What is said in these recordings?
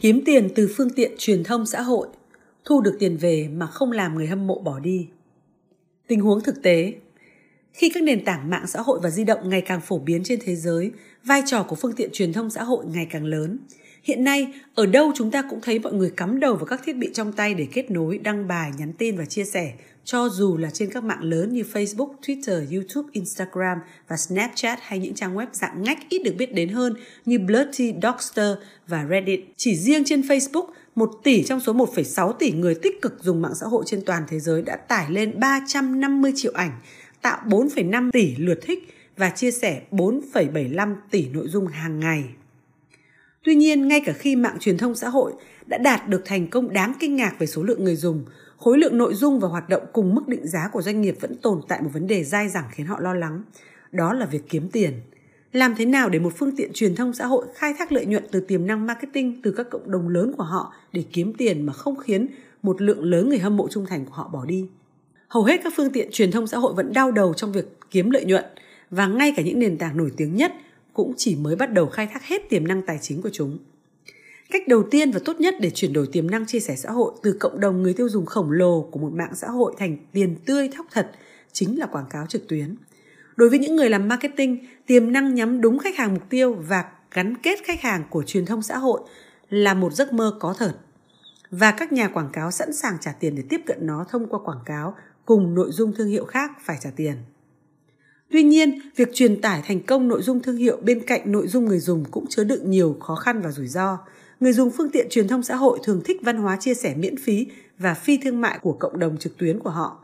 Kiếm tiền từ phương tiện truyền thông xã hội, thu được tiền về mà không làm người hâm mộ bỏ đi. Tình huống thực tế khi các nền tảng mạng xã hội và di động ngày càng phổ biến trên thế giới, vai trò của phương tiện truyền thông xã hội ngày càng lớn. Hiện nay, ở đâu chúng ta cũng thấy mọi người cắm đầu vào các thiết bị trong tay để kết nối, đăng bài, nhắn tin và chia sẻ, cho dù là trên các mạng lớn như Facebook, Twitter, YouTube, Instagram và Snapchat hay những trang web dạng ngách ít được biết đến hơn như Blurty, Dogster và Reddit. Chỉ riêng trên Facebook, 1 tỷ trong số 1,6 tỷ người tích cực dùng mạng xã hội trên toàn thế giới đã tải lên 350 triệu ảnh, tạo 4,5 tỷ lượt thích và chia sẻ 4,75 tỷ nội dung hàng ngày. Tuy nhiên, ngay cả khi mạng truyền thông xã hội đã đạt được thành công đáng kinh ngạc về số lượng người dùng, khối lượng nội dung và hoạt động cùng mức định giá của doanh nghiệp vẫn tồn tại một vấn đề dai dẳng khiến họ lo lắng. Đó là việc kiếm tiền. Làm thế nào để một phương tiện truyền thông xã hội khai thác lợi nhuận từ tiềm năng marketing từ các cộng đồng lớn của họ để kiếm tiền mà không khiến một lượng lớn người hâm mộ trung thành của họ bỏ đi. Hầu hết các phương tiện truyền thông xã hội vẫn đau đầu trong việc kiếm lợi nhuận và ngay cả những nền tảng nổi tiếng nhất cũng chỉ mới bắt đầu khai thác hết tiềm năng tài chính của chúng. Cách đầu tiên và tốt nhất để chuyển đổi tiềm năng chia sẻ xã hội từ cộng đồng người tiêu dùng khổng lồ của một mạng xã hội thành tiền tươi thóc thật chính là quảng cáo trực tuyến. Đối với những người làm marketing, tiềm năng nhắm đúng khách hàng mục tiêu và gắn kết khách hàng của truyền thông xã hội là một giấc mơ có thật. Và các nhà quảng cáo sẵn sàng trả tiền để tiếp cận nó thông qua quảng cáo cùng nội dung thương hiệu khác phải trả tiền. Tuy nhiên, việc truyền tải thành công nội dung thương hiệu bên cạnh nội dung người dùng cũng chứa đựng nhiều khó khăn và rủi ro. Người dùng phương tiện truyền thông xã hội thường thích văn hóa chia sẻ miễn phí và phi thương mại của cộng đồng trực tuyến của họ.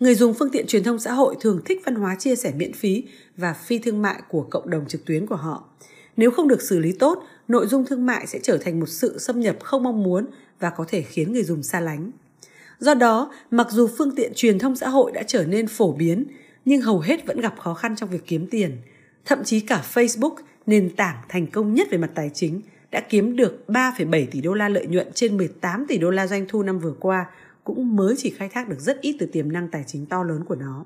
Người dùng phương tiện truyền thông xã hội thường thích văn hóa chia sẻ miễn phí và phi thương mại của cộng đồng trực tuyến của họ. Nếu không được xử lý tốt, nội dung thương mại sẽ trở thành một sự xâm nhập không mong muốn và có thể khiến người dùng xa lánh. Do đó, mặc dù phương tiện truyền thông xã hội đã trở nên phổ biến, nhưng hầu hết vẫn gặp khó khăn trong việc kiếm tiền. Thậm chí cả Facebook, nền tảng thành công nhất về mặt tài chính, đã kiếm được 3,7 tỷ đô la lợi nhuận trên 18 tỷ đô la doanh thu năm vừa qua cũng mới chỉ khai thác được rất ít từ tiềm năng tài chính to lớn của nó.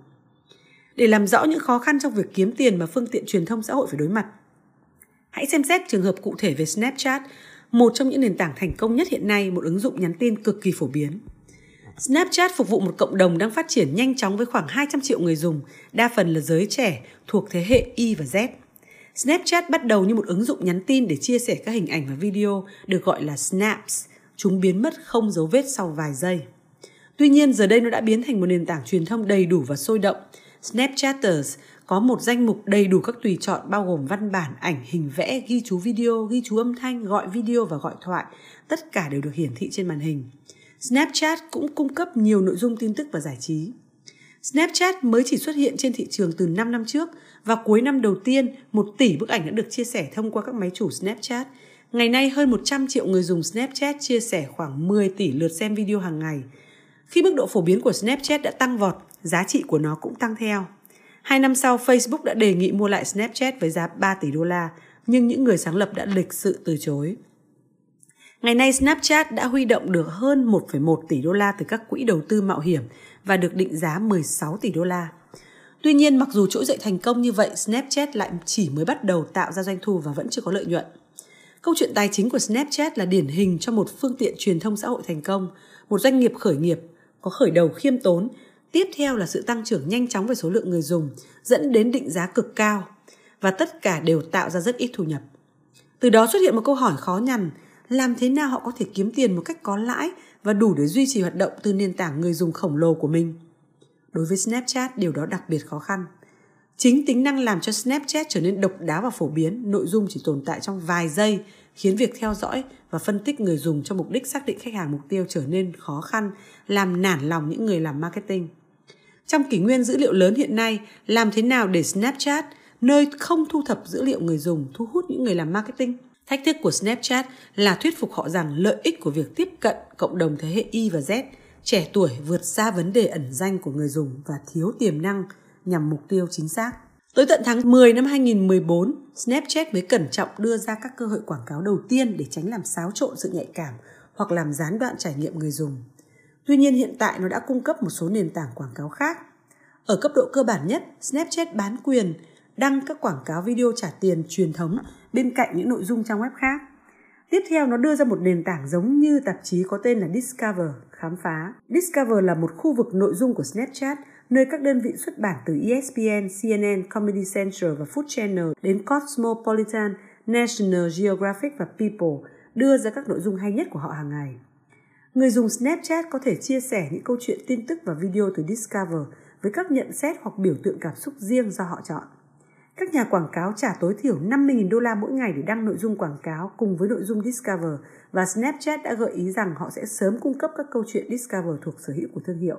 Để làm rõ những khó khăn trong việc kiếm tiền mà phương tiện truyền thông xã hội phải đối mặt, hãy xem xét trường hợp cụ thể về Snapchat, một trong những nền tảng thành công nhất hiện nay, một ứng dụng nhắn tin cực kỳ phổ biến. Snapchat phục vụ một cộng đồng đang phát triển nhanh chóng với khoảng 200 triệu người dùng, đa phần là giới trẻ thuộc thế hệ Y và Z. Snapchat bắt đầu như một ứng dụng nhắn tin để chia sẻ các hình ảnh và video được gọi là snaps. Chúng biến mất không dấu vết sau vài giây. Tuy nhiên, giờ đây nó đã biến thành một nền tảng truyền thông đầy đủ và sôi động. Snapchatters có một danh mục đầy đủ các tùy chọn bao gồm văn bản, ảnh, hình vẽ, ghi chú video, ghi chú âm thanh, gọi video và gọi thoại. Tất cả đều được hiển thị trên màn hình. Snapchat cũng cung cấp nhiều nội dung tin tức và giải trí. Snapchat mới chỉ xuất hiện trên thị trường từ 5 năm trước và cuối năm đầu tiên, 1 tỷ bức ảnh đã được chia sẻ thông qua các máy chủ Snapchat. Ngày nay hơn 100 triệu người dùng Snapchat chia sẻ khoảng 10 tỷ lượt xem video hàng ngày. Khi mức độ phổ biến của Snapchat đã tăng vọt, giá trị của nó cũng tăng theo. Hai năm sau, Facebook đã đề nghị mua lại Snapchat với giá 3 tỷ đô la, nhưng những người sáng lập đã lịch sự từ chối. Ngày nay Snapchat đã huy động được hơn 1,1 tỷ đô la từ các quỹ đầu tư mạo hiểm và được định giá 16 tỷ đô la. Tuy nhiên, mặc dù trỗi dậy thành công như vậy, Snapchat lại chỉ mới bắt đầu tạo ra doanh thu và vẫn chưa có lợi nhuận. Câu chuyện tài chính của Snapchat là điển hình cho một phương tiện truyền thông xã hội thành công, một doanh nghiệp khởi nghiệp có khởi đầu khiêm tốn, tiếp theo là sự tăng trưởng nhanh chóng về số lượng người dùng, dẫn đến định giá cực cao và tất cả đều tạo ra rất ít thu nhập. Từ đó xuất hiện một câu hỏi khó nhằn, làm thế nào họ có thể kiếm tiền một cách có lãi và đủ để duy trì hoạt động từ nền tảng người dùng khổng lồ của mình. Đối với Snapchat, điều đó đặc biệt khó khăn. Chính tính năng làm cho Snapchat trở nên độc đáo và phổ biến, nội dung chỉ tồn tại trong vài giây, khiến việc theo dõi và phân tích người dùng cho mục đích xác định khách hàng mục tiêu trở nên khó khăn, làm nản lòng những người làm marketing. Trong kỷ nguyên dữ liệu lớn hiện nay, làm thế nào để Snapchat, nơi không thu thập dữ liệu người dùng, thu hút những người làm marketing? Thách thức của Snapchat là thuyết phục họ rằng lợi ích của việc tiếp cận cộng đồng thế hệ Y và Z trẻ tuổi vượt xa vấn đề ẩn danh của người dùng và thiếu tiềm năng nhằm mục tiêu chính xác. Tới tận tháng 10 năm 2014, Snapchat mới cẩn trọng đưa ra các cơ hội quảng cáo đầu tiên để tránh làm xáo trộn sự nhạy cảm hoặc làm gián đoạn trải nghiệm người dùng. Tuy nhiên hiện tại nó đã cung cấp một số nền tảng quảng cáo khác. Ở cấp độ cơ bản nhất, Snapchat bán quyền đăng các quảng cáo video trả tiền truyền thống bên cạnh những nội dung trang web khác. Tiếp theo nó đưa ra một nền tảng giống như tạp chí có tên là Discover, khám phá. Discover là một khu vực nội dung của Snapchat, nơi các đơn vị xuất bản từ ESPN, CNN, Comedy Central và Food Channel đến Cosmopolitan, National Geographic và People đưa ra các nội dung hay nhất của họ hàng ngày. Người dùng Snapchat có thể chia sẻ những câu chuyện tin tức và video từ Discover với các nhận xét hoặc biểu tượng cảm xúc riêng do họ chọn. Các nhà quảng cáo trả tối thiểu 50.000 đô la mỗi ngày để đăng nội dung quảng cáo cùng với nội dung Discover và Snapchat đã gợi ý rằng họ sẽ sớm cung cấp các câu chuyện Discover thuộc sở hữu của thương hiệu.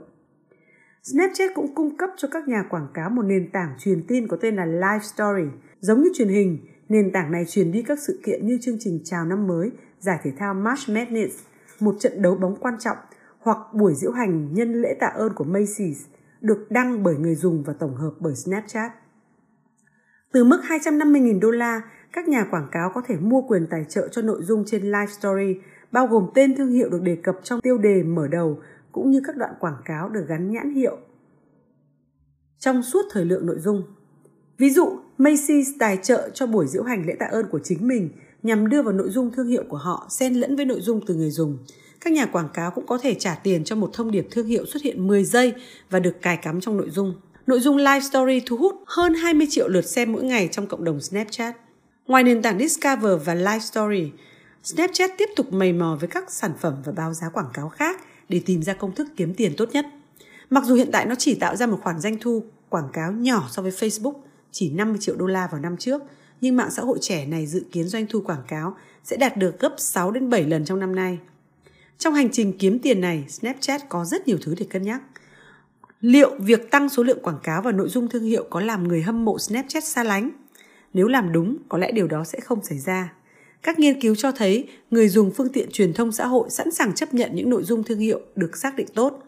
Snapchat cũng cung cấp cho các nhà quảng cáo một nền tảng truyền tin có tên là Live Story. Giống như truyền hình, nền tảng này truyền đi các sự kiện như chương trình chào năm mới, giải thể thao March Madness, một trận đấu bóng quan trọng hoặc buổi diễu hành nhân lễ tạ ơn của Macy's được đăng bởi người dùng và tổng hợp bởi Snapchat. Từ mức 250.000 đô la, các nhà quảng cáo có thể mua quyền tài trợ cho nội dung trên Live Story, bao gồm tên thương hiệu được đề cập trong tiêu đề mở đầu cũng như các đoạn quảng cáo được gắn nhãn hiệu trong suốt thời lượng nội dung. Ví dụ, Macy's tài trợ cho buổi diễu hành lễ tạ ơn của chính mình nhằm đưa vào nội dung thương hiệu của họ xen lẫn với nội dung từ người dùng. Các nhà quảng cáo cũng có thể trả tiền cho một thông điệp thương hiệu xuất hiện 10 giây và được cài cắm trong nội dung. Nội dung Live Story thu hút hơn 20 triệu lượt xem mỗi ngày trong cộng đồng Snapchat. Ngoài nền tảng Discover và Live Story, Snapchat tiếp tục mầy mò với các sản phẩm và báo giá quảng cáo khác để tìm ra công thức kiếm tiền tốt nhất. Mặc dù hiện tại nó chỉ tạo ra một khoản doanh thu quảng cáo nhỏ so với Facebook, chỉ 50 triệu đô la vào năm trước, nhưng mạng xã hội trẻ này dự kiến doanh thu quảng cáo sẽ đạt được gấp 6 đến 7 lần trong năm nay. Trong hành trình kiếm tiền này, Snapchat có rất nhiều thứ để cân nhắc. Liệu việc tăng số lượng quảng cáo và nội dung thương hiệu có làm người hâm mộ Snapchat xa lánh? Nếu làm đúng, có lẽ điều đó sẽ không xảy ra. Các nghiên cứu cho thấy người dùng phương tiện truyền thông xã hội sẵn sàng chấp nhận những nội dung thương hiệu được xác định tốt.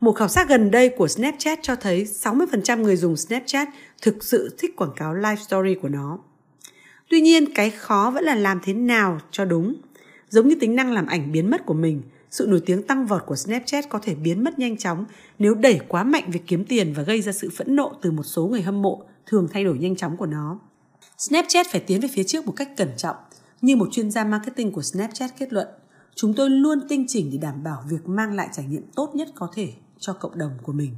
Một khảo sát gần đây của Snapchat cho thấy 60% người dùng Snapchat thực sự thích quảng cáo live story của nó. Tuy nhiên, cái khó vẫn là làm thế nào cho đúng. Giống như tính năng làm ảnh biến mất của mình, sự nổi tiếng tăng vọt của Snapchat có thể biến mất nhanh chóng nếu đẩy quá mạnh việc kiếm tiền và gây ra sự phẫn nộ từ một số người hâm mộ thường thay đổi nhanh chóng của nó. Snapchat phải tiến về phía trước một cách cẩn trọng, như một chuyên gia marketing của Snapchat kết luận, chúng tôi luôn tinh chỉnh để đảm bảo việc mang lại trải nghiệm tốt nhất có thể cho cộng đồng của mình.